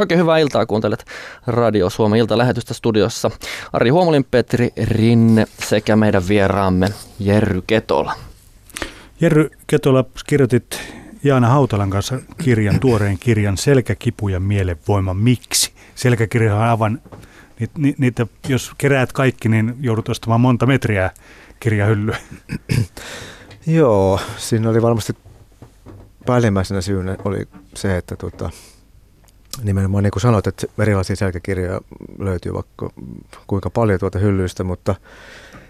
Oikein hyvää iltaa kuuntelet Radio Suomen iltalähetystä studiossa. Ari Huomolin, Petri Rinne sekä meidän vieraamme Jerry Ketola. Jerry Ketola, kirjoitit Jaana Hautalan kanssa kirjan, tuoreen kirjan Selkäkipu ja mielenvoima. Miksi? Selkäkirja on aivan, niitä, jos keräät kaikki, niin joudut ostamaan monta metriä kirjahyllyä. Joo, siinä oli varmasti päällimmäisenä syynä oli se, että tota, nimenomaan niin kuin sanoit, että erilaisia selkäkirjoja löytyy vaikka kuinka paljon tuota hyllyistä, mutta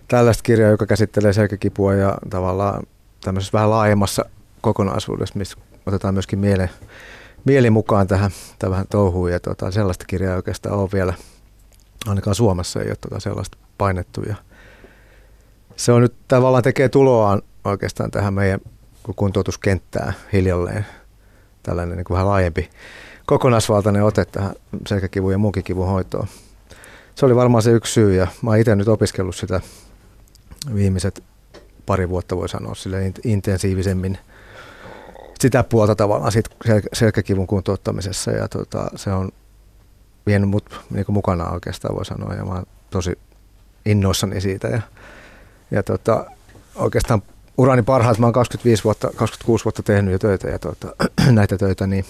tällaista kirjaa, joka käsittelee selkäkipua ja tavallaan tämmöisessä vähän laajemmassa kokonaisuudessa, missä otetaan myöskin mieli, mieli mukaan tähän, tähän touhuun. Ja tota, sellaista kirjaa oikeastaan on vielä, ainakaan Suomessa ei ole tota sellaista painettu. Ja se on nyt tavallaan tekee tuloaan oikeastaan tähän meidän kuntoutuskenttään hiljalleen. Tällainen niin kuin vähän laajempi kokonaisvaltainen ote tähän selkäkivun ja muunkin kivun hoitoon. Se oli varmaan se yksi syy ja mä oon itse nyt opiskellut sitä viimeiset pari vuotta voi sanoa sille intensiivisemmin sitä puolta tavallaan sit sel- selkäkivun kuntouttamisessa ja tota, se on vienyt mut niin mukana oikeastaan voi sanoa ja mä oon tosi innoissani siitä ja, ja tota, oikeastaan urani parhaat, mä oon 25 vuotta, 26 vuotta tehnyt jo töitä ja tota, näitä töitä, niin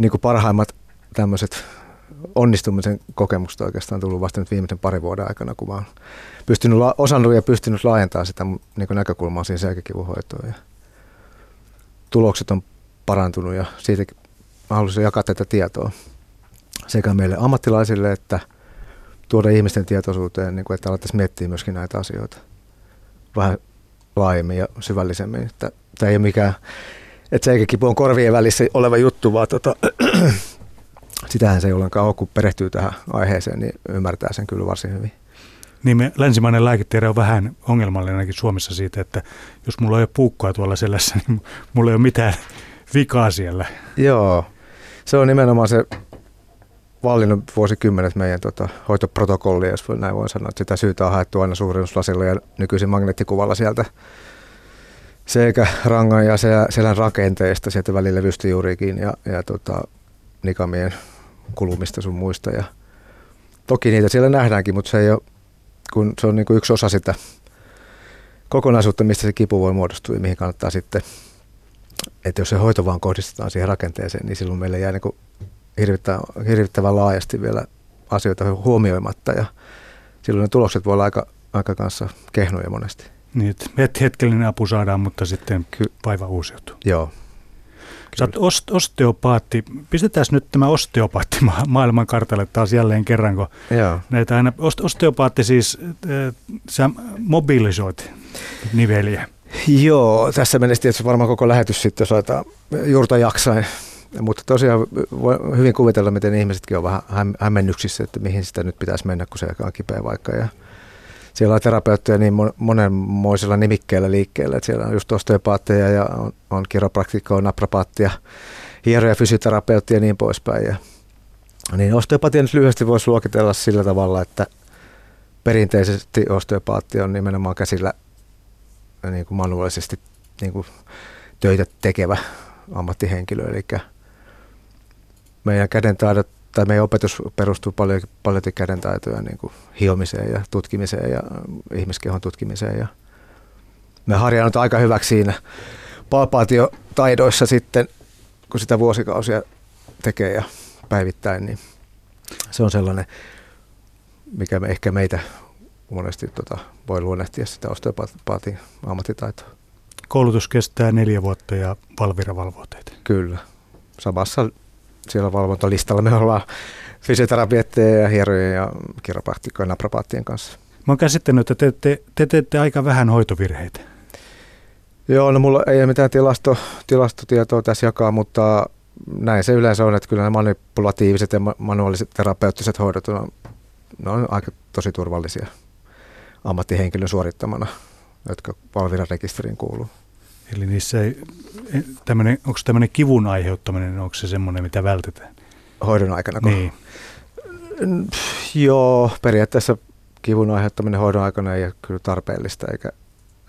niin kuin parhaimmat tämmöiset onnistumisen kokemukset oikeastaan tullut vasta nyt viimeisen parin vuoden aikana, kun mä oon pystynyt, osannut ja pystynyt laajentamaan sitä niin näkökulmaa siihen selkäkivun hoitoon. Ja tulokset on parantunut ja siitäkin mä haluaisin jakaa tätä tietoa sekä meille ammattilaisille että tuoda ihmisten tietoisuuteen, niin kuin, että alettaisiin miettiä myöskin näitä asioita vähän laajemmin ja syvällisemmin. Tämä ei ole mikään että selkäkipu on korvien välissä oleva juttu, vaan tota, sitähän se ei ollenkaan ole, kun perehtyy tähän aiheeseen, niin ymmärtää sen kyllä varsin hyvin. Niin me, länsimainen lääketiede on vähän ongelmallinen ainakin Suomessa siitä, että jos mulla ei ole puukkoa tuolla selässä, niin mulla ei ole mitään vikaa siellä. Joo, se on nimenomaan se vallinnut vuosikymmenet meidän tota, hoitoprotokollia, jos näin voin sanoa. Että sitä syytä on haettu aina suurennuslasilla ja nykyisin magneettikuvalla sieltä sekä rangan ja selän rakenteesta, sieltä välilevystä juurikin ja, ja tota, nikamien kulumista sun muista. Ja toki niitä siellä nähdäänkin, mutta se, ei ole, kun se on niin kuin yksi osa sitä kokonaisuutta, mistä se kipu voi muodostua ja mihin kannattaa sitten, että jos se hoito vaan kohdistetaan siihen rakenteeseen, niin silloin meille jää niin hirvittävän, hirvittävän laajasti vielä asioita huomioimatta ja silloin ne tulokset voi olla aika, aika kanssa kehnoja monesti. Niin, että hetkellinen apu saadaan, mutta sitten Ky- vaiva uusiutuu. Joo. Sä oot ost- osteopaatti. Pistetään nyt tämä osteopaatti ma- maailman kartalle taas jälleen kerran, kun Joo. näitä aina, ost- osteopaatti siis, äh, sä mobilisoit niveliä. Joo, tässä menisi tietysti varmaan koko lähetys sitten, jos aletaan juurta jaksain. Mutta tosiaan voi hyvin kuvitella, miten ihmisetkin on vähän hämmennyksissä, että mihin sitä nyt pitäisi mennä, kun se on kipeä vaikka. Ja siellä on terapeutteja niin monenmoisilla nimikkeillä liikkeellä, että siellä on just osteopaatteja ja on, on kiropraktikkoa, naprapaattia, hieroja, fysioterapeuttia ja niin poispäin. Ja, niin osteopatia nyt lyhyesti voisi luokitella sillä tavalla, että perinteisesti osteopaatti on nimenomaan käsillä niin kuin manuaalisesti niin kuin töitä tekevä ammattihenkilö, eli meidän kädentaidot tai meidän opetus perustuu paljon, paljon kädentaitoja niin kuin hiomiseen ja tutkimiseen ja ihmiskehon tutkimiseen. Ja me harjannut aika hyväksi siinä palpaatiotaidoissa sitten, kun sitä vuosikausia tekee ja päivittäin, niin se on sellainen, mikä me ehkä meitä monesti tota, voi luonnehtia sitä osteopaatin ammattitaitoa. Koulutus kestää neljä vuotta ja Valvira valvoo teitä. Kyllä. Samassa siellä valvontalistalla me ollaan fysioterapietteja ja hieroja ja kiropraktikkoja naprapaattien kanssa. Mä oon käsittänyt, että te, te, te teette aika vähän hoitovirheitä. Joo, no mulla ei ole mitään tilasto, tilastotietoa tässä jakaa, mutta näin se yleensä on, että kyllä ne manipulatiiviset ja manuaaliset terapeuttiset hoidot on, ne on aika tosi turvallisia ammattihenkilön suorittamana, jotka Valviran rekisteriin kuuluu. Eli niissä ei, tämmönen, onko tämmöinen kivun aiheuttaminen, onko se semmoinen, mitä vältetään? Hoidon aikana? Niin. Joo, periaatteessa kivun aiheuttaminen hoidon aikana ei ole kyllä tarpeellista, eikä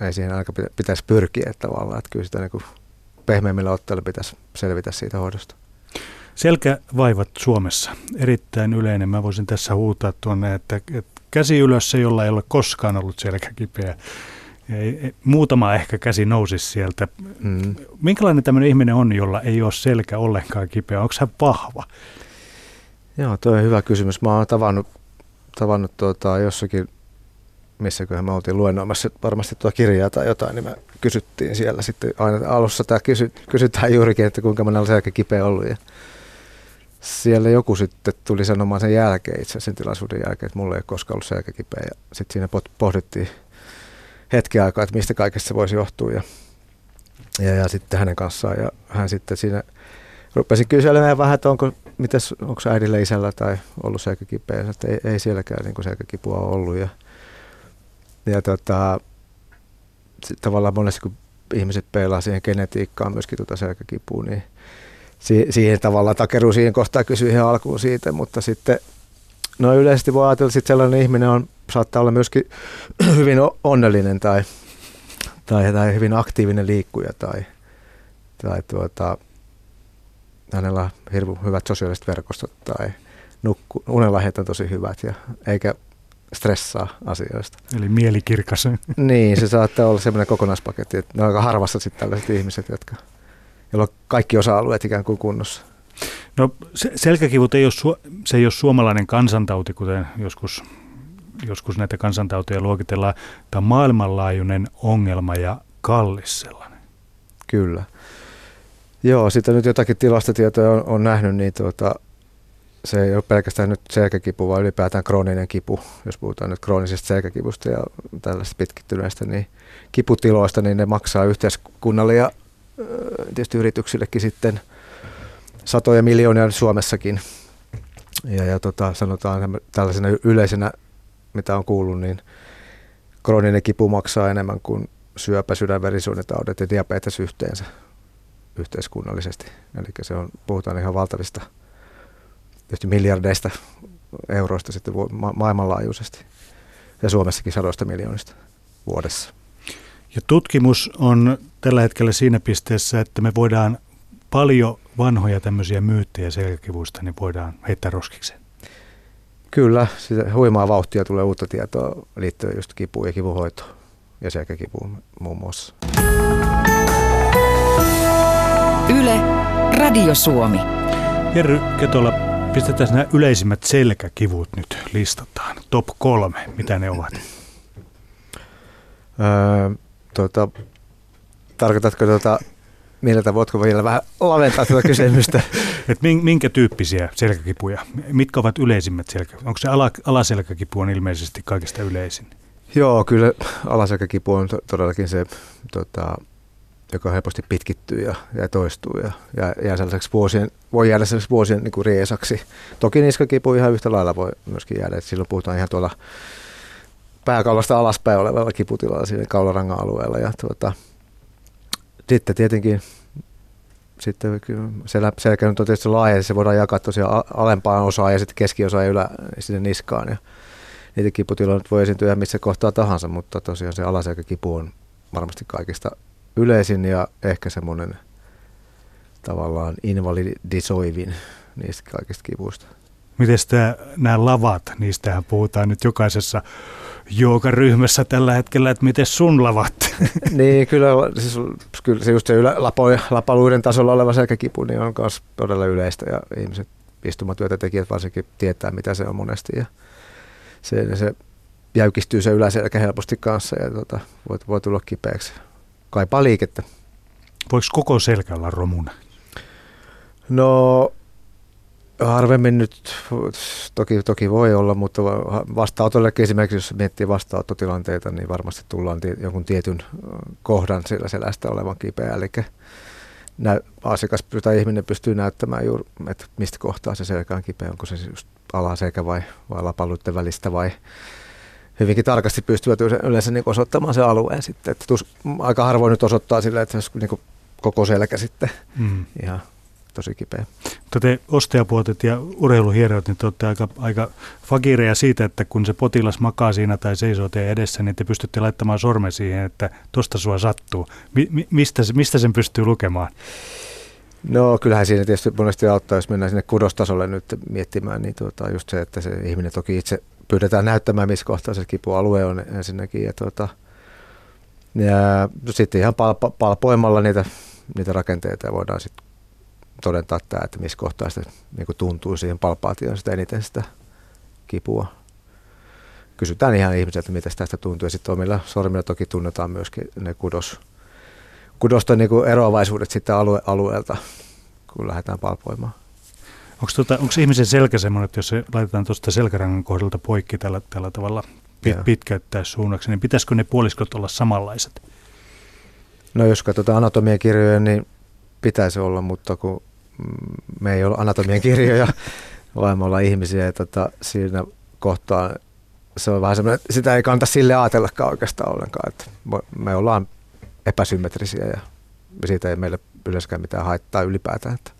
ei siihen aika pitäisi pyrkiä tavallaan, että kyllä sitä niin kuin pehmeämmillä otteilla pitäisi selvitä siitä hoidosta. Selkävaivat Suomessa, erittäin yleinen. Mä voisin tässä huutaa tuonne, että, että käsi ylös se, jolla ei ole koskaan ollut selkäkipeä. Ei, muutama ehkä käsi nousisi sieltä. Mm. Minkälainen tämmöinen ihminen on, jolla ei ole selkä ollenkaan kipeä? Onko hän vahva? Joo, tuo on hyvä kysymys. Mä oon tavannut, tavannut tuota, jossakin, missäköhän me oltiin luennoimassa varmasti tuo kirjaa tai jotain, niin me kysyttiin siellä sitten aina alussa tämä kysy, kysytään juurikin, että kuinka monella selkä kipeä ollut. Ja siellä joku sitten tuli sanomaan sen jälkeen, itse sen tilaisuuden jälkeen, että mulla ei ole koskaan ollut selkä kipeä. Ja sitten siinä pohdittiin hetki aikaa, että mistä kaikesta se voisi johtua. Ja, ja, ja sitten hänen kanssaan. Ja hän sitten siinä rupesi kyselemään vähän, että onko, mites, onko äidillä isällä tai ollut selkäkipeä. Että ei, ei sielläkään niin selkäkipua ollut. Ja, ja tota, tavallaan monesti kun ihmiset peilaa siihen genetiikkaan myöskin tuota selkäkipua, niin si- siihen tavallaan takeruu siihen kohtaan kysyä ihan alkuun siitä, mutta sitten no yleisesti voi ajatella, että sellainen ihminen on, saattaa olla myöskin hyvin onnellinen tai, tai, tai hyvin aktiivinen liikkuja tai, tai tuota, hänellä on hirveän hyvät sosiaaliset verkostot tai nukku, unelahjat on tosi hyvät ja eikä stressaa asioista. Eli mielikirkas. niin, se saattaa olla semmoinen kokonaispaketti, että ne on aika harvassa sitten tällaiset ihmiset, jotka, joilla on kaikki osa-alueet ikään kuin kunnossa. No selkäkivut ei ole, se ei ole suomalainen kansantauti, kuten joskus, joskus näitä kansantauteja luokitellaan. Tämä on maailmanlaajuinen ongelma ja kallis sellainen. Kyllä. Joo, sitten nyt jotakin tilastotietoja on, on nähnyt, niin tuota, se ei ole pelkästään nyt selkäkipu, vaan ylipäätään krooninen kipu. Jos puhutaan nyt kroonisesta selkäkivusta ja tällaista pitkittyneistä niin kiputiloista, niin ne maksaa yhteiskunnalle ja tietysti yrityksillekin sitten satoja miljoonia Suomessakin. Ja, ja tota, sanotaan tällaisena yleisenä, mitä on kuullut, niin krooninen kipu maksaa enemmän kuin syöpä, sydänverisuonitaudet ja diabetes yhteensä yhteiskunnallisesti. Eli se on, puhutaan ihan valtavista miljardeista euroista sitten ma- maailmanlaajuisesti ja Suomessakin sadoista miljoonista vuodessa. Ja tutkimus on tällä hetkellä siinä pisteessä, että me voidaan paljon vanhoja tämmöisiä myyttejä selkäkivuista, niin voidaan heittää roskikseen. Kyllä, sitä huimaa vauhtia tulee uutta tietoa liittyen just kipuun ja kivuhoitoon ja selkäkipuun muun muassa. Yle, Radio Suomi. Jerry Ketola, pistetään nämä yleisimmät selkäkivut nyt listataan. Top kolme, mitä ne ovat? Öö, tuota, tarkoitatko tuota, millä voitko vielä vähän laventaa tuota kysymystä? Et minkä tyyppisiä selkäkipuja? Mitkä ovat yleisimmät selkäkiput? Onko se ala, alaselkäkipu on ilmeisesti kaikista yleisin? Joo, kyllä alaselkäkipu on to, todellakin se, tota, joka helposti pitkittyy ja, ja toistuu ja, ja jää sellaiseksi vuosien, voi jäädä sellaiseksi vuosien niin kuin riesaksi. Toki niskakipu ihan yhtä lailla voi myöskin jäädä, että silloin puhutaan ihan tuolla pääkaulasta alaspäin olevalla kiputilalla siinä kaularangan alueella. Ja tuota, sitten tietenkin sitten sel, selkä on tietysti laaja, se voidaan jakaa tosiaan alempaan osaan ja sitten keskiosaan ja ylä sinne niskaan. Ja niitä kiputiloja voi esiintyä missä kohtaa tahansa, mutta tosiaan se alaselkäkipu on varmasti kaikista yleisin ja ehkä semmoinen tavallaan invalidisoivin niistä kaikista kivuista. Miten nämä lavat, niistähän puhutaan nyt jokaisessa ryhmässä tällä hetkellä, että miten sun lavat? niin, kyllä, siis, kyllä se just se ylä, lapo, lapaluiden tasolla oleva selkäkipu niin on myös todella yleistä ja ihmiset istumatyötä tekijät varsinkin tietää, mitä se on monesti ja se, se jäykistyy se yläselkä helposti kanssa ja tota, voi, voi tulla kipeäksi. Kaipaa liikettä. Voiko koko selkä olla romuna? No Harvemmin nyt, toki, toki voi olla, mutta vastaanotollekin esimerkiksi, jos miettii vastaanottotilanteita, niin varmasti tullaan jonkun tietyn kohdan sillä selästä olevan kipeä. Eli nä, asiakas tai ihminen pystyy näyttämään juuri, että mistä kohtaa se selkä on kipeä, onko se just alaselkä vai, vai lapaluiden välistä vai hyvinkin tarkasti pystyvät yleensä niin osoittamaan se alueen sitten. Että tus, aika harvoin nyt osoittaa sille, että jos niin koko selkä sitten mm. ihan tosi kipeä. Mutta te osteapuotet ja urheiluhierot, niin te olette aika, aika fakireja siitä, että kun se potilas makaa siinä tai seisoo teidän edessä, niin te pystytte laittamaan sormen siihen, että tosta sua sattuu. Mi- mistä, mistä sen pystyy lukemaan? No kyllähän siinä tietysti monesti auttaa, jos mennään sinne kudostasolle nyt miettimään, niin tuota, just se, että se ihminen toki itse pyydetään näyttämään, missä kohtaa se kipualue on ensinnäkin. Ja, tuota, ja sitten ihan palpa, palpoimalla niitä, niitä rakenteita voidaan sitten todentaa tämä, että missä kohtaa sitä niin tuntuu siihen palpaatioon sitä eniten sitä kipua. Kysytään ihan ihmiseltä, mitä tästä tuntuu. Ja sitten omilla sormilla toki tunnetaan myöskin ne kudos, kudosten niin eroavaisuudet sitten alue, alueelta, kun lähdetään palpoimaan. Onko, tuota, onko ihmisen selkä semmoinen, että jos se laitetaan tuosta selkärangan kohdalta poikki tällä, tällä tavalla pit, pitkäyttää suunnaksi, niin pitäisikö ne puoliskot olla samanlaiset? No jos katsotaan anatomian kirjoja, niin pitäisi olla, mutta kun me ei ole anatomian kirjoja, vaan me ollaan ihmisiä ja tota, siinä kohtaa se on vähän semmoinen, sitä ei kanta sille ajatellakaan oikeastaan ollenkaan, että me ollaan epäsymmetrisiä ja siitä ei meille yleensäkään mitään haittaa ylipäätään. Että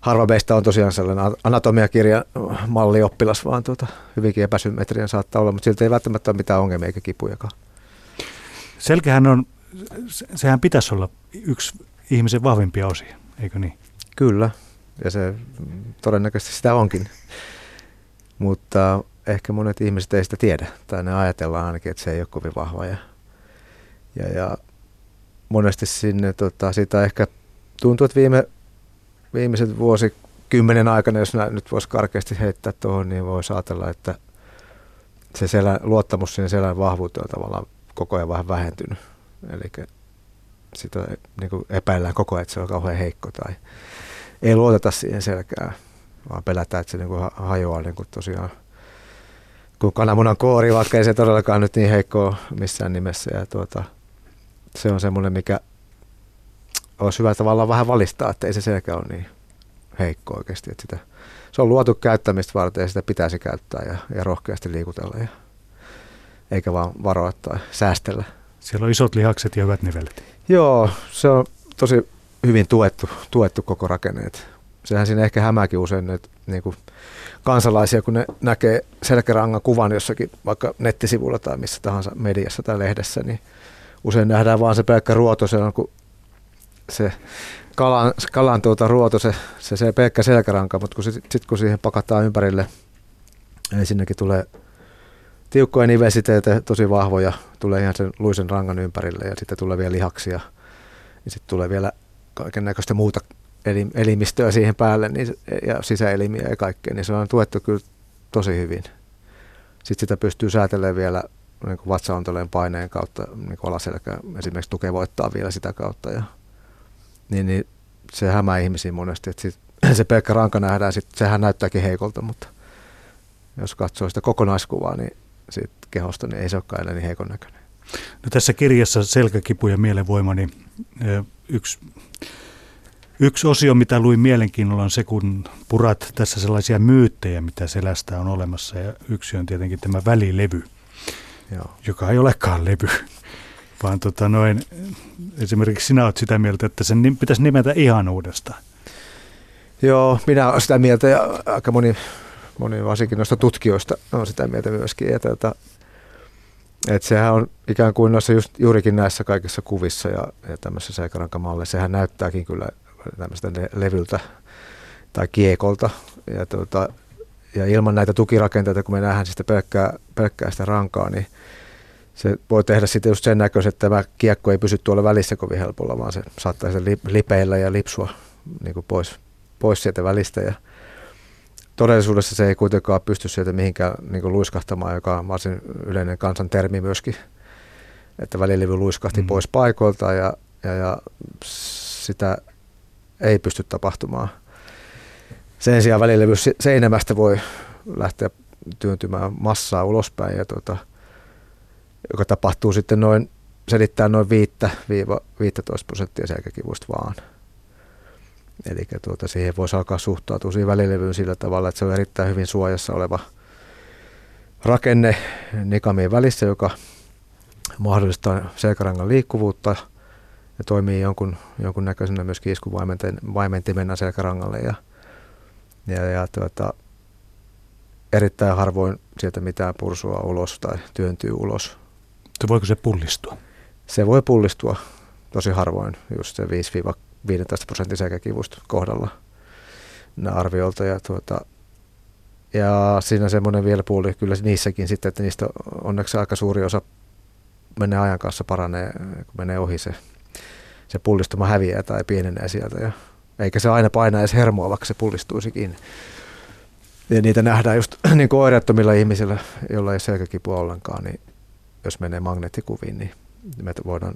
harva meistä on tosiaan sellainen anatomiakirja mallioppilas, vaan tuota, hyvinkin epäsymmetrian saattaa olla, mutta siltä ei välttämättä ole mitään ongelmia eikä kipujakaan. Selkähän on, sehän pitäisi olla yksi ihmisen vahvimpia osia, eikö niin? Kyllä, ja se todennäköisesti sitä onkin. Mutta ehkä monet ihmiset ei sitä tiedä, tai ne ajatellaan ainakin, että se ei ole kovin vahva. Ja, ja, ja monesti sinne, tota, sitä ehkä tuntuu, että viime, viimeiset vuosikymmenen aikana, jos nyt voisi karkeasti heittää tuohon, niin voisi ajatella, että se selän, luottamus siihen selän vahvuuteen on tavallaan koko ajan vähän vähentynyt. Eli sitä niin epäillään koko ajan, että se on kauhean heikko tai ei luoteta siihen selkään, vaan pelätään, että se niin kuin hajoaa niin kuin tosiaan kuin kananmunan koori, vaikka ei se todellakaan nyt niin heikko missään nimessä. Ja tuota, se on semmoinen, mikä olisi hyvä tavallaan vähän valistaa, että ei se selkä ole niin heikko oikeasti. Että sitä, se on luotu käyttämistä varten ja sitä pitäisi käyttää ja, ja rohkeasti liikutella, ja, eikä vaan varoa tai säästellä. Siellä on isot lihakset ja hyvät nivelet. Joo, se on tosi hyvin tuettu, tuettu koko rakenneet. Sehän siinä ehkä hämääkin usein että niin kuin kansalaisia, kun ne näkee selkärangan kuvan jossakin vaikka nettisivulla tai missä tahansa mediassa tai lehdessä, niin usein nähdään vaan se pelkkä ruoto, se on kun se kalan, kalan tuota ruoto, se, se, se pelkkä selkäranka, mutta kun sitten sit, kun siihen pakataan ympärille, ensinnäkin tulee tiukkoja nivesiteitä, tosi vahvoja, tulee ihan sen luisen rangan ympärille ja sitten tulee vielä lihaksia, ja sitten tulee vielä kaiken näköistä muuta elimistöä siihen päälle niin, ja sisäelimiä ja kaikkea, niin se on tuettu kyllä tosi hyvin. Sitten sitä pystyy säätelemään vielä niin kuin paineen kautta, niin kuin alaselkä esimerkiksi tukevoittaa vielä sitä kautta. Ja, niin, niin se hämää ihmisiä monesti, että sit, se pelkkä ranka nähdään, sit, sehän näyttääkin heikolta, mutta jos katsoo sitä kokonaiskuvaa niin siitä kehosta, niin ei se olekaan enää niin heikon näköinen. No tässä kirjassa Selkäkipu ja mielenvoima, niin yksi Yksi osio, mitä luin mielenkiinnolla, on se, kun purat tässä sellaisia myyttejä, mitä selästä on olemassa. Ja yksi on tietenkin tämä välilevy, Joo. joka ei olekaan levy, vaan tota noin, esimerkiksi sinä olet sitä mieltä, että sen pitäisi nimetä ihan uudestaan. Joo, minä olen sitä mieltä ja aika moni, moni varsinkin noista tutkijoista on sitä mieltä myöskin. Ja tuota, että sehän on ikään kuin noissa just, juurikin näissä kaikissa kuvissa ja, ja tämmöisessä seikarankamalle, sehän näyttääkin kyllä tämmöistä levyltä tai kiekolta. Ja, tuota, ja ilman näitä tukirakenteita, kun me nähdään sitä pelkkää, pelkkää sitä rankaa, niin se voi tehdä sitten just sen näköisen, että tämä kiekko ei pysy tuolla välissä kovin helpolla, vaan se saattaa lipeillä ja lipsua niin kuin pois, pois sieltä välistä. Ja todellisuudessa se ei kuitenkaan pysty sieltä mihinkään niin kuin luiskahtamaan, joka on varsin yleinen kansan termi myöskin, että välilevy luiskahti mm. pois paikoilta ja, ja, ja sitä ei pysty tapahtumaan. Sen sijaan välilevy seinämästä voi lähteä työntymään massaa ulospäin, ja tuota, joka tapahtuu sitten noin, selittää noin 5-15 prosenttia selkäkivusta vaan. Eli tuota, siihen voisi alkaa suhtautua siihen välilevyyn sillä tavalla, että se on erittäin hyvin suojassa oleva rakenne nikamien välissä, joka mahdollistaa selkärangan liikkuvuutta – ja toimii jonkun, jonkun näköisenä myös iskuvaimentimenä selkärangalle ja, ja, ja tuota, erittäin harvoin sieltä mitään pursua ulos tai työntyy ulos. Voiko se pullistua? Se voi pullistua tosi harvoin, just se 15 prosentin selkäkivusta kohdalla arviolta. Ja, tuota, ja siinä semmoinen vielä puoli kyllä niissäkin sitten, että niistä onneksi aika suuri osa menee ajan kanssa paranee, kun menee ohi se, se pullistuma häviää tai pienenee sieltä. Ja, eikä se aina paina edes hermoa, vaikka se pullistuisikin. Ja niitä nähdään just niin kuin oireettomilla ihmisillä, joilla ei selkäkipua ollenkaan, niin jos menee magneettikuviin, niin me voidaan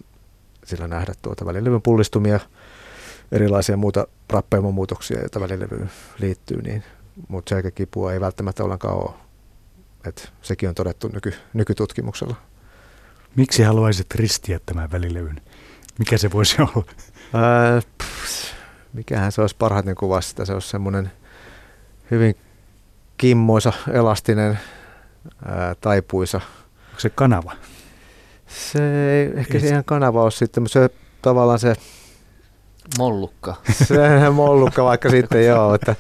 sillä nähdä tuota välilevyn pullistumia, erilaisia muuta rappeumamuutoksia, joita välilevyyn liittyy, niin, mutta selkäkipua ei välttämättä ollenkaan ole. Et sekin on todettu nyky, nykytutkimuksella. Miksi haluaisit ristiä tämän välilevyn? Mikä se voisi olla? Ää, pff, mikähän se olisi parhaiten kuvassa sitä. Se olisi semmoinen hyvin kimmoisa, elastinen, ää, taipuisa. Onko se kanava? Se ei ehkä se ihan kanava ole sitten, mutta se tavallaan se... Mollukka. Se mollukka vaikka sitten joo, että,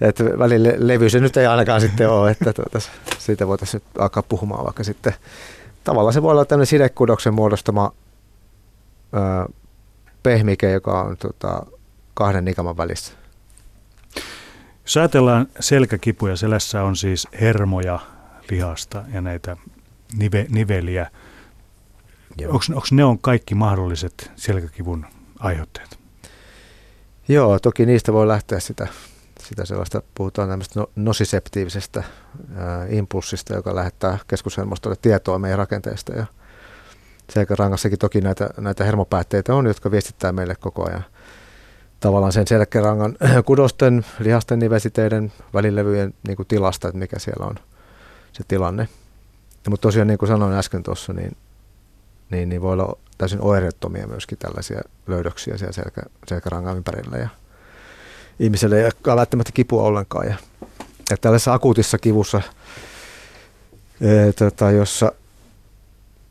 että välillä levy se nyt ei ainakaan sitten ole, että tuota, siitä voitaisiin nyt alkaa puhumaan vaikka sitten. Tavallaan se voi olla tämmöinen sidekudoksen muodostama ö, pehmike, joka on tota, kahden nikaman välissä. Jos ajatellaan selkäkipuja, selässä on siis hermoja lihasta ja näitä nive, niveliä. Onko ne on kaikki mahdolliset selkäkivun aiheuttajat? Joo, toki niistä voi lähteä sitä, sitä sellaista, puhutaan tämmöistä no, nosiseptiivisestä ää, impulssista, joka lähettää keskushermostolle tietoa meidän rakenteesta. Ja selkärangassakin toki näitä, näitä hermopäätteitä on, jotka viestittää meille koko ajan tavallaan sen selkärangan kudosten, lihasten nivesiteiden, välilevyjen niin kuin tilasta, että mikä siellä on se tilanne. Mutta tosiaan niin kuin sanoin äsken tuossa, niin, niin, niin voi olla täysin oireettomia myöskin tällaisia löydöksiä siellä selkä, selkärangan ympärillä ja ihmiselle ei ole välttämättä kipua ollenkaan. Ja, ja tällaisessa akuutissa kivussa, e, tota, jossa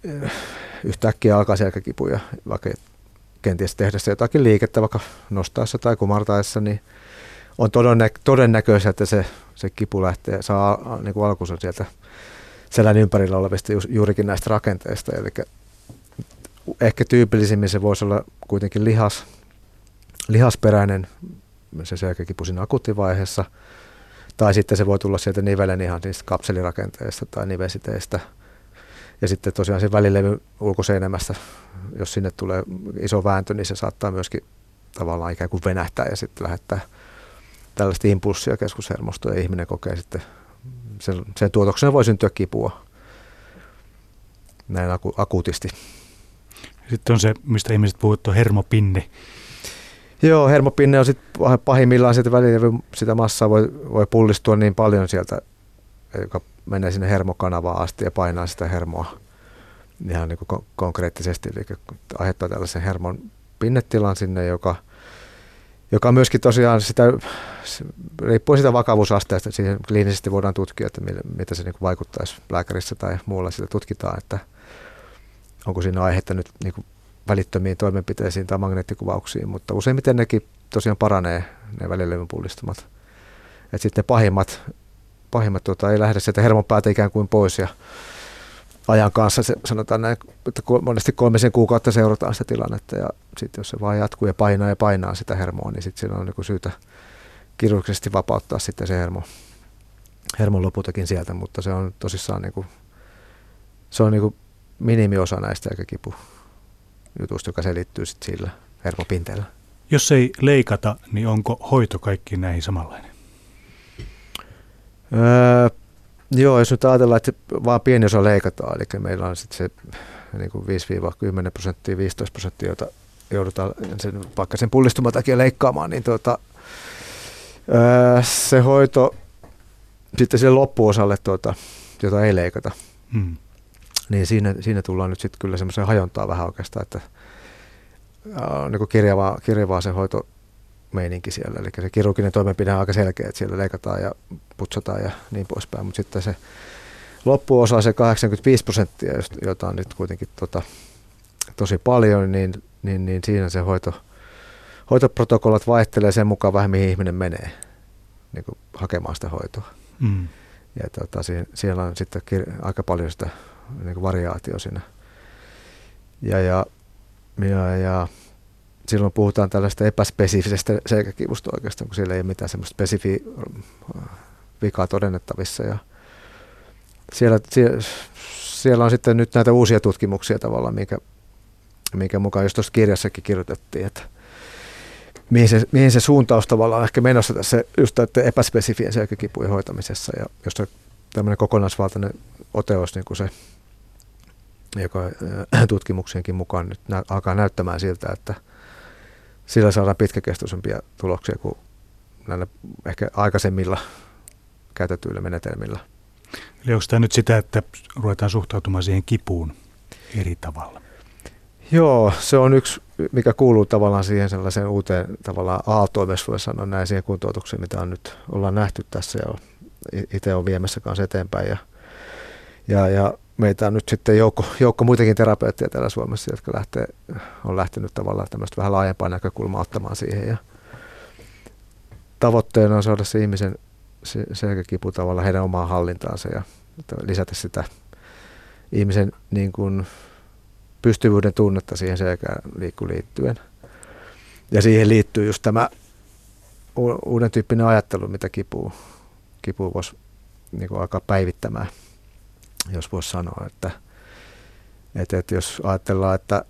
e, yhtäkkiä alkaa selkäkipuja, vaikka kenties tehdä jotakin liikettä vaikka nostaessa tai kumartaessa, niin on todennäköistä, että se, se kipu lähtee, saa niin kuin alkunsa sieltä selän ympärillä olevista juurikin näistä rakenteista. Eli ehkä tyypillisimmin se voisi olla kuitenkin lihas, lihasperäinen se selkäkipu siinä akuuttivaiheessa, tai sitten se voi tulla sieltä nivelen ihan niistä kapselirakenteista tai nivesiteistä – ja sitten tosiaan sen välilevy ulkoseinämästä, jos sinne tulee iso vääntö, niin se saattaa myöskin tavallaan ikään kuin venähtää ja sitten lähettää tällaista impulssia keskushermostoon ja ihminen kokee sitten, sen, sen tuotoksena voi syntyä kipua. Näin aku, akuutisti. Sitten on se, mistä ihmiset puhuvat, on hermopinne. Joo, hermopinne on sitten pahimmillaan sieltä välilevy, sitä massaa voi, voi pullistua niin paljon sieltä, joka menee sinne hermokanavaan asti ja painaa sitä hermoa ihan niin kuin konkreettisesti, eli aiheuttaa tällaisen hermon pinnetilan sinne, joka, joka myöskin tosiaan sitä, riippuu siitä vakavuusasteesta, siihen kliinisesti voidaan tutkia, että mitä se niin vaikuttaisi lääkärissä tai muulla sitä tutkitaan, että onko siinä aihetta nyt niin kuin välittömiin toimenpiteisiin tai magneettikuvauksiin, mutta useimmiten nekin tosiaan paranee, ne välilevyn pullistumat. Et sitten ne pahimmat pahimmat tuota, ei lähde sieltä hermonpäältä ikään kuin pois ja ajan kanssa se, sanotaan näin, että monesti kolmisen kuukautta seurataan sitä tilannetta ja sitten jos se vaan jatkuu ja painaa ja painaa sitä hermoa, niin sitten siinä on niin syytä kirurgisesti vapauttaa sitten se hermo, hermon lopultakin sieltä, mutta se on tosissaan niin kuin, se on niin kuin minimiosa näistä kipu jutusta, joka selittyy sitten sillä hermopinteellä. Jos ei leikata, niin onko hoito kaikki näihin samanlainen? Öö, joo, jos nyt ajatellaan, että vaan pieni osa leikataan, eli meillä on sitten se niin kuin 5-10 prosenttia, 15 prosenttia, jota joudutaan sen, vaikka sen pullistuman takia leikkaamaan, niin tuota, öö, se hoito sitten sille loppuosalle, tuota, jota ei leikata, hmm. Niin siinä, siinä tullaan nyt sitten kyllä semmoiseen hajontaa vähän oikeastaan, että on niin kirjavaa, kirjavaa se hoito meininki siellä. Eli se kirurginen toimenpide on aika selkeä, että siellä leikataan ja putsataan ja niin poispäin. Mutta sitten se loppuosa, se 85 prosenttia, jota on nyt kuitenkin tota, tosi paljon, niin, niin, niin siinä se hoito, hoitoprotokollat vaihtelee sen mukaan vähän, mihin ihminen menee niin hakemaan sitä hoitoa. Mm. Ja tota, siellä on sitten aika paljon sitä niin kuin variaatio siinä. Ja, ja, ja, ja silloin puhutaan tällaista epäspesifisestä selkäkivusta oikeastaan, kun siellä ei ole mitään semmoista spesifiä äh, vikaa todennettavissa. Ja siellä, siellä, siellä on sitten nyt näitä uusia tutkimuksia tavallaan, mikä, mikä mukaan just tuossa kirjassakin kirjoitettiin, että mihin se, mihin se suuntaus tavallaan on ehkä menossa tässä just epäspesifien selkäkipujen hoitamisessa. Ja jos tämmöinen kokonaisvaltainen ote olisi niin kuin se, joka äh, tutkimuksienkin mukaan nyt nä- alkaa näyttämään siltä, että sillä saadaan pitkäkestoisempia tuloksia kuin näillä ehkä aikaisemmilla käytetyillä menetelmillä. Eli onko tämä nyt sitä, että ruvetaan suhtautumaan siihen kipuun eri tavalla? Joo, se on yksi, mikä kuuluu tavallaan siihen sellaiseen uuteen tavallaan aaltoon, jos voi sanoa näin, siihen kuntoutukseen, mitä on nyt ollaan nähty tässä ja itse on viemässä kanssa eteenpäin. Ja, ja, ja meitä on nyt sitten joukko, joukko muitakin terapeutteja täällä Suomessa, jotka lähtee, on lähtenyt tavallaan tämmöistä vähän laajempaa näkökulmaa ottamaan siihen. Ja tavoitteena on saada se ihmisen selkäkipu tavallaan heidän omaan hallintaansa ja lisätä sitä ihmisen niin kuin pystyvyyden tunnetta siihen selkään liittyen. Ja siihen liittyy just tämä uuden tyyppinen ajattelu, mitä kipu, kipu voisi niin kuin alkaa päivittämään, jos voisi sanoa, että, että, että jos ajatellaan, että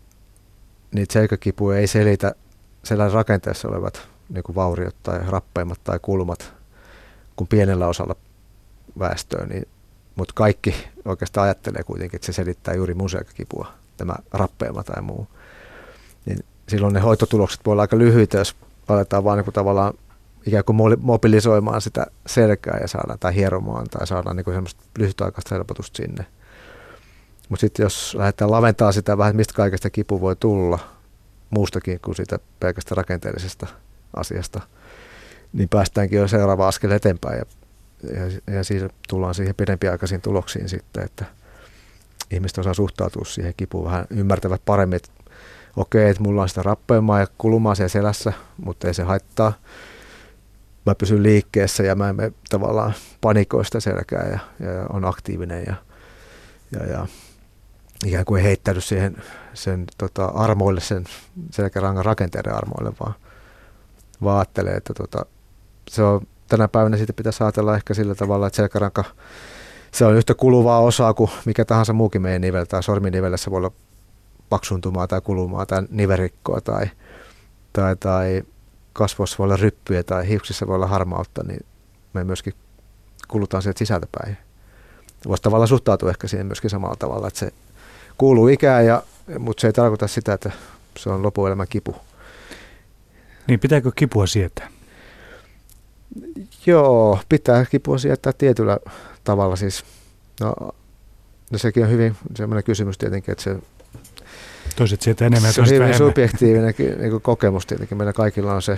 niitä selkäkipuja ei selitä selän rakenteessa olevat niin kuin vauriot tai rappeimmat tai kulmat kuin pienellä osalla väestöä, niin, mutta kaikki oikeastaan ajattelee kuitenkin, että se selittää juuri mun selkäkipua tämä rappeema tai muu, niin silloin ne hoitotulokset voi olla aika lyhyitä, jos aletaan vaan niin tavallaan ikään kuin mobilisoimaan sitä selkää ja saadaan tai hieromaan tai saadaan niin semmoista lyhytaikaista helpotusta sinne. Mutta sitten jos lähdetään laventaa sitä vähän, mistä kaikesta kipu voi tulla, muustakin kuin siitä pelkästä rakenteellisesta asiasta, niin päästäänkin jo seuraava askel eteenpäin ja, ja, ja siitä tullaan siihen pidempiaikaisiin tuloksiin sitten, että – ihmiset osaa suhtautua siihen kipuun vähän, ymmärtävät paremmin, että okei, että mulla on sitä rappeumaa ja kulumaa siellä selässä, mutta ei se haittaa. Mä pysyn liikkeessä ja mä en mene tavallaan panikoi sitä selkää ja, ja on aktiivinen ja, ja, ja ikään kuin heittäydy siihen sen tota, armoille, sen selkärangan rakenteiden armoille, vaan, ajattelee, että tota, se on tänä päivänä siitä pitäisi ajatella ehkä sillä tavalla, että selkäranka se on yhtä kuluvaa osaa kuin mikä tahansa muukin meidän nivel tai sorminivelessä voi olla paksuntumaa tai kulumaa tai niverikkoa tai, tai, tai kasvoissa voi olla ryppyjä tai hiuksissa voi olla harmautta, niin me myöskin kulutaan sieltä sisältä päin. Voisi tavallaan suhtautua ehkä siihen myöskin samalla tavalla, että se kuuluu ikään, ja, mutta se ei tarkoita sitä, että se on lopuelämän kipu. Niin pitääkö kipua sietää? Joo, pitää kipua sietää tietyllä tavalla siis, no, no sekin on hyvin semmoinen kysymys tietenkin, että se Toiset sieltä enemmän Se on hyvin vähemmän. subjektiivinen niin kokemus tietenkin. Meillä kaikilla on se,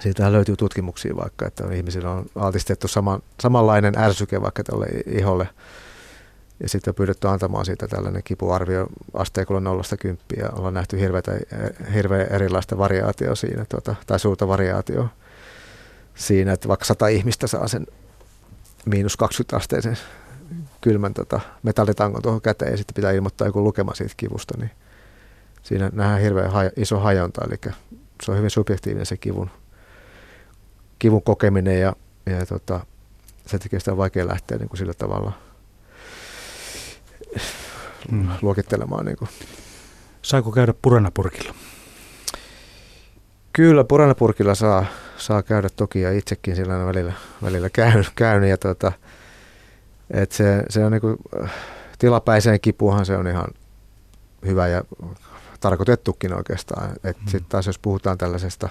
siitä löytyy tutkimuksia vaikka, että ihmisillä on altistettu saman, samanlainen ärsyke vaikka tälle iholle. Ja sitten on pyydetty antamaan siitä tällainen kipuarvio asteikolla nollasta kymppiä. Ollaan nähty hirveätä, hirveä erilaista variaatio siinä, tuota, tai suurta variaatio siinä, että vaikka sata ihmistä saa sen miinus 20 asteisen kylmän tota, metallitangon tuohon käteen ja sitten pitää ilmoittaa joku lukema siitä kivusta, niin siinä nähdään hirveän haja, iso hajonta, eli se on hyvin subjektiivinen se kivun, kivun kokeminen ja, ja tota, se tekee sitä vaikea lähteä niin kuin sillä tavalla mm. luokittelemaan. Niin kuin. Saako käydä puranapurkilla? Kyllä, puranapurkilla saa, saa käydä toki ja itsekin sillä välillä, välillä käyn, käyn ja tota, et se, se on niinku, tilapäiseen kipuhan se on ihan hyvä ja tarkoitettukin oikeastaan. Et mm. Sitten taas jos puhutaan tällaisesta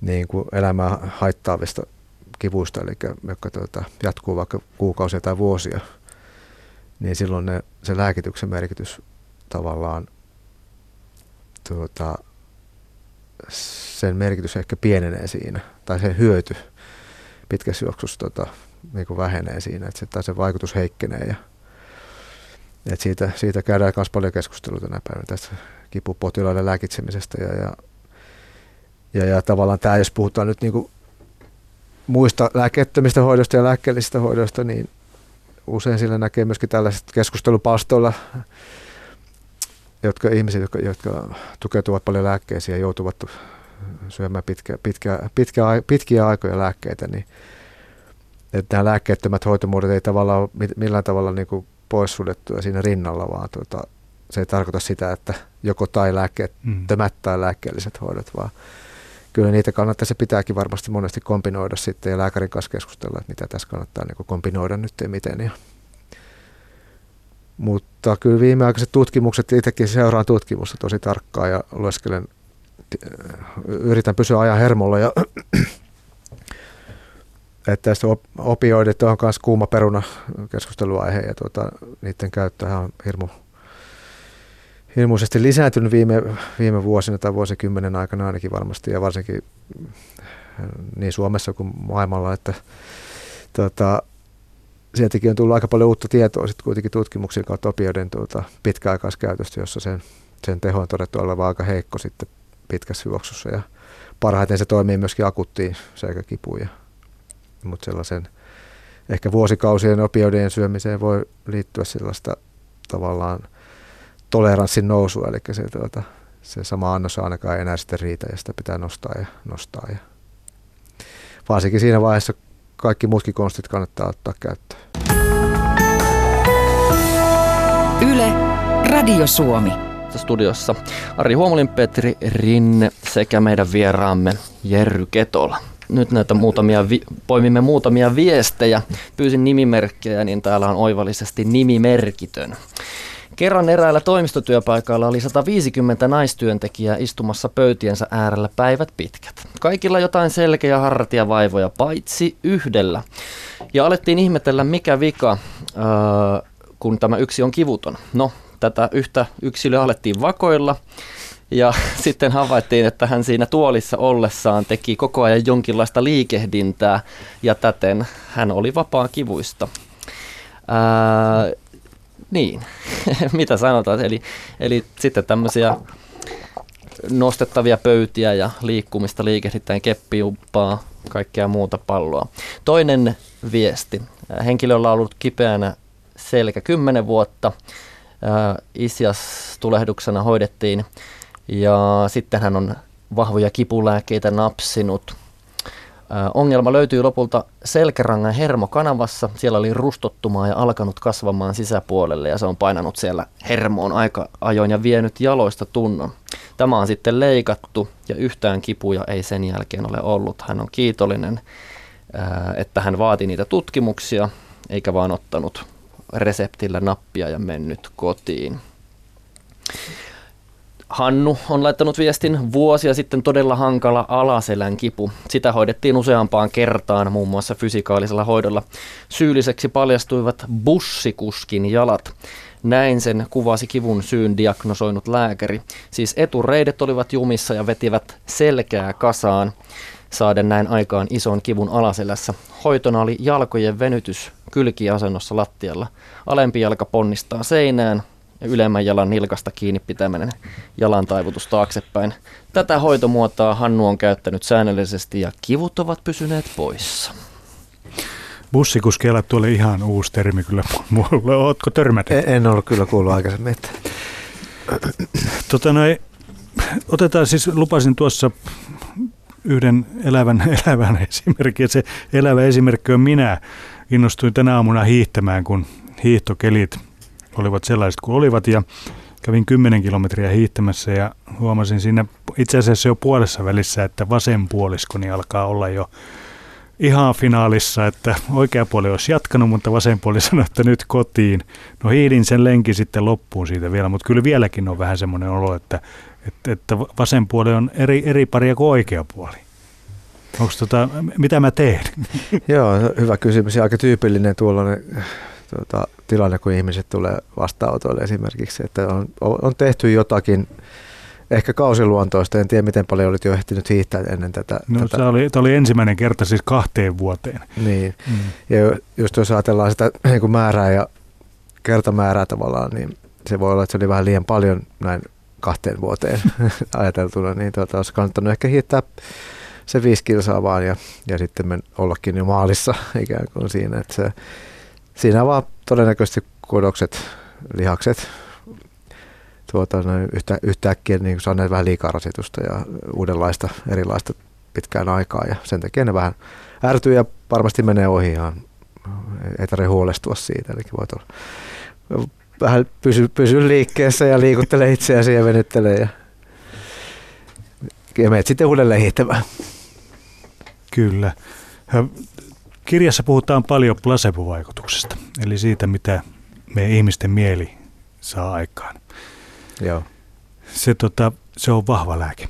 niin kuin elämää haittaavista kivuista, eli jotka tuota, jatkuu vaikka kuukausia tai vuosia, niin silloin ne, se lääkityksen merkitys tavallaan tuota, sen merkitys ehkä pienenee siinä, tai se hyöty pitkässä juoksussa tota, niin kuin vähenee siinä, että tai se vaikutus heikkenee. Ja, että siitä, siitä käydään myös paljon keskustelua tänä päivänä tästä kipupotilaiden lääkitsemisestä. Ja, ja, ja, ja tavallaan tämä, jos puhutaan nyt niin kuin muista lääkettömistä hoidosta ja lääkkeellisistä hoidoista, niin usein sillä näkee myöskin tällaiset keskustelupalstoilla jotka ihmiset, jotka, jotka tukeutuvat paljon lääkkeisiin ja joutuvat syömään pitkä, pitkä, pitkä, pitkiä aikoja lääkkeitä, niin että nämä lääkkeettömät hoitomuodot ei tavallaan ole millään tavalla niin kuin poissuljettuja siinä rinnalla, vaan tuota, se ei tarkoita sitä, että joko tai lääkkeettömät mm. tai lääkkeelliset hoidot, vaan kyllä niitä kannattaa, se pitääkin varmasti monesti kombinoida sitten ja lääkärin kanssa keskustella, että mitä tässä kannattaa niin kombinoida nyt ja miten. Ja. Mutta kyllä viimeaikaiset tutkimukset, itsekin seuraan tutkimusta tosi tarkkaan ja lueskelen, yritän pysyä ajan hermolla ja että tästä opioidit on myös kuuma peruna keskusteluaihe ja tuota, niiden käyttö on hirmu, hirmuisesti lisääntynyt viime, viime vuosina tai vuosikymmenen aikana ainakin varmasti ja varsinkin niin Suomessa kuin maailmalla, että tuota, sieltäkin on tullut aika paljon uutta tietoa sitten kuitenkin tutkimuksia kautta opioiden tuota, pitkäaikaiskäytöstä, jossa sen, sen teho on todettu olevan aika heikko sitten pitkässä juoksussa ja parhaiten se toimii myöskin akuttiin selkäkipuun ja mutta sellaisen ehkä vuosikausien opioidien syömiseen voi liittyä sellaista tavallaan toleranssin nousua, eli se, tuota, se sama annos ainakaan ei enää sitten riitä ja sitä pitää nostaa ja nostaa. Ja varsinkin siinä vaiheessa kaikki muutkin konstit kannattaa ottaa käyttöön. Yle, Radio Suomi. Studiossa Ari Huomolin, Petri Rinne sekä meidän vieraamme Jerry Ketola nyt näitä muutamia, vi- poimimme muutamia viestejä. Pyysin nimimerkkejä, niin täällä on oivallisesti nimimerkitön. Kerran eräällä toimistotyöpaikalla oli 150 naistyöntekijää istumassa pöytiensä äärellä päivät pitkät. Kaikilla jotain selkeä ja hartiavaivoja, paitsi yhdellä. Ja alettiin ihmetellä, mikä vika, öö, kun tämä yksi on kivuton. No, tätä yhtä yksilöä alettiin vakoilla ja sitten havaittiin, että hän siinä tuolissa ollessaan teki koko ajan jonkinlaista liikehdintää ja täten hän oli vapaa kivuista. Ää, niin, mitä sanotaan. Eli, eli sitten tämmöisiä nostettavia pöytiä ja liikkumista liikehdittäen keppiuppaa, kaikkea muuta palloa. Toinen viesti. Henkilöllä on ollut kipeänä selkä 10 vuotta. Isias-tulehduksena hoidettiin ja sitten hän on vahvoja kipulääkkeitä napsinut. Ongelma löytyy lopulta selkärangan hermokanavassa. Siellä oli rustottumaa ja alkanut kasvamaan sisäpuolelle ja se on painanut siellä hermoon aika ajoin ja vienyt jaloista tunnon. Tämä on sitten leikattu ja yhtään kipuja ei sen jälkeen ole ollut. Hän on kiitollinen, että hän vaati niitä tutkimuksia eikä vaan ottanut reseptillä nappia ja mennyt kotiin. Hannu on laittanut viestin vuosia sitten todella hankala alaselän kipu. Sitä hoidettiin useampaan kertaan, muun muassa fysikaalisella hoidolla. Syylliseksi paljastuivat bussikuskin jalat. Näin sen kuvasi kivun syyn diagnosoinut lääkäri. Siis etureidet olivat jumissa ja vetivät selkää kasaan, saaden näin aikaan ison kivun alaselässä. Hoitona oli jalkojen venytys kylkiasennossa lattialla. Alempi jalka ponnistaa seinään, ja ylemmän jalan nilkasta kiinni pitäminen, jalan taivutus taaksepäin. Tätä hoitomuotoa Hannu on käyttänyt säännöllisesti ja kivut ovat pysyneet poissa. Bussikuskeilla tuolle ihan uusi termi kyllä mulle. Ootko törmänyt? En, en ollut kyllä kuullut aikaisemmin. Että. Tota noin, otetaan siis, lupasin tuossa yhden elävän, elävän esimerkin. Se elävä esimerkki on minä. Innostuin tänä aamuna hiihtämään, kun hiihtokelit olivat sellaiset kuin olivat ja kävin 10 kilometriä hiihtämässä ja huomasin siinä itse asiassa jo puolessa välissä, että vasen puoliskoni alkaa olla jo ihan finaalissa, että oikea puoli olisi jatkanut, mutta vasen puoli sanoi, että nyt kotiin. No hiidin sen lenki sitten loppuun siitä vielä, mutta kyllä vieläkin on vähän semmoinen olo, että, että, että vasen puoli on eri, eri paria kuin oikea puoli. Onko tota, mitä mä teen? Joo, hyvä kysymys ja aika tyypillinen tuollainen tuota, tilanne, kun ihmiset tulee vastaanotoille esimerkiksi, että on, on tehty jotakin ehkä kausiluontoista, en tiedä miten paljon olit jo ehtinyt hiihtää ennen tätä. No tätä. Se, oli, tämä oli ensimmäinen kerta siis kahteen vuoteen. Niin, mm. ja just jos ajatellaan sitä niin määrää ja kertamäärää tavallaan, niin se voi olla, että se oli vähän liian paljon näin kahteen vuoteen ajateltuna, niin tuota, olisi kannattanut ehkä hiittää se viisi kilsaa vaan ja, ja sitten men, ollakin jo maalissa ikään kuin siinä, että se, siinä vaan todennäköisesti kudokset, lihakset tuota, yhtä, yhtäkkiä niin saaneet vähän liikaa rasitusta ja uudenlaista, erilaista pitkään aikaa ja sen takia ne vähän ärtyy ja varmasti menee ohi ihan, ei tarvitse huolestua siitä, eli voit olla, vähän pysy, pysy liikkeessä ja liikuttele itseäsi ja venyttele ja, ja menet sitten uudelleen hiihtämään. Kyllä. Kirjassa puhutaan paljon placebo-vaikutuksesta, eli siitä, mitä meidän ihmisten mieli saa aikaan. Joo. Se, tota, se on vahva lääke.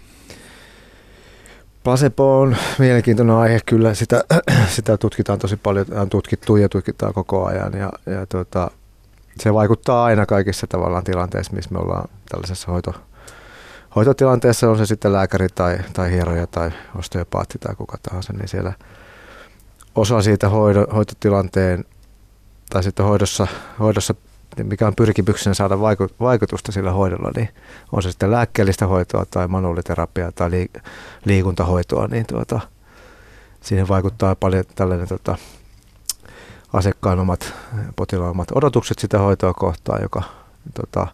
Placebo on mielenkiintoinen aihe, kyllä sitä, sitä tutkitaan tosi paljon, on tutkittu ja tutkitaan koko ajan ja, ja tota, se vaikuttaa aina kaikissa tavallaan tilanteissa, missä me ollaan tällaisessa hoito, hoitotilanteessa, on se sitten lääkäri tai, tai hieroja tai osteopaatti tai kuka tahansa, niin siellä osa siitä hoido, hoitotilanteen tai sitten hoidossa, hoidossa mikä on pyrkimyksenä saada vaikutusta sillä hoidolla, niin on se sitten lääkkeellistä hoitoa tai manuaaliterapiaa tai liikuntahoitoa, niin tuota, siihen vaikuttaa paljon tällainen tota, asiakkaan omat, potilaan omat odotukset sitä hoitoa kohtaan, joka tota,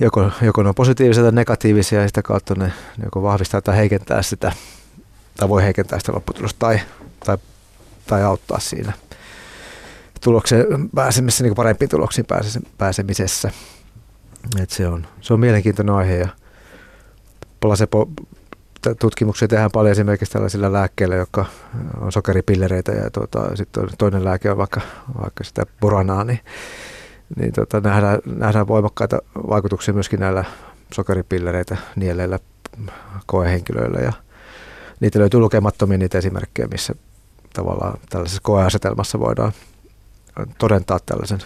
joko, joko ne on positiivisia tai negatiivisia ja sitä kautta ne, ne joko vahvistaa tai heikentää sitä, tai voi heikentää sitä lopputulosta tai, tai, tai auttaa siinä tulokseen pääsemisessä, niin parempiin tuloksiin pääsemisessä. Et se, on, se on mielenkiintoinen aihe ja placebo tutkimuksia tehdään paljon esimerkiksi tällaisilla lääkkeillä, jotka on sokeripillereitä ja tuota, sitten toinen lääke on vaikka, vaikka sitä buranaa, niin, niin tuota, nähdään, nähdään voimakkaita vaikutuksia myöskin näillä sokeripillereitä nieleillä koehenkilöillä ja niitä löytyy lukemattomia niitä esimerkkejä, missä tavallaan tällaisessa koeasetelmassa voidaan todentaa tällaisen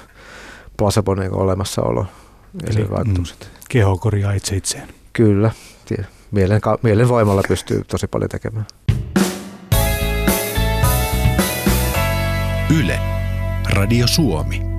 placebo niin olemassaolo ja Eli, vaikutukset. Mm, keho korjaa itse itseään. Kyllä, mielen, mielen voimalla pystyy tosi paljon tekemään. Yle, Radio Suomi.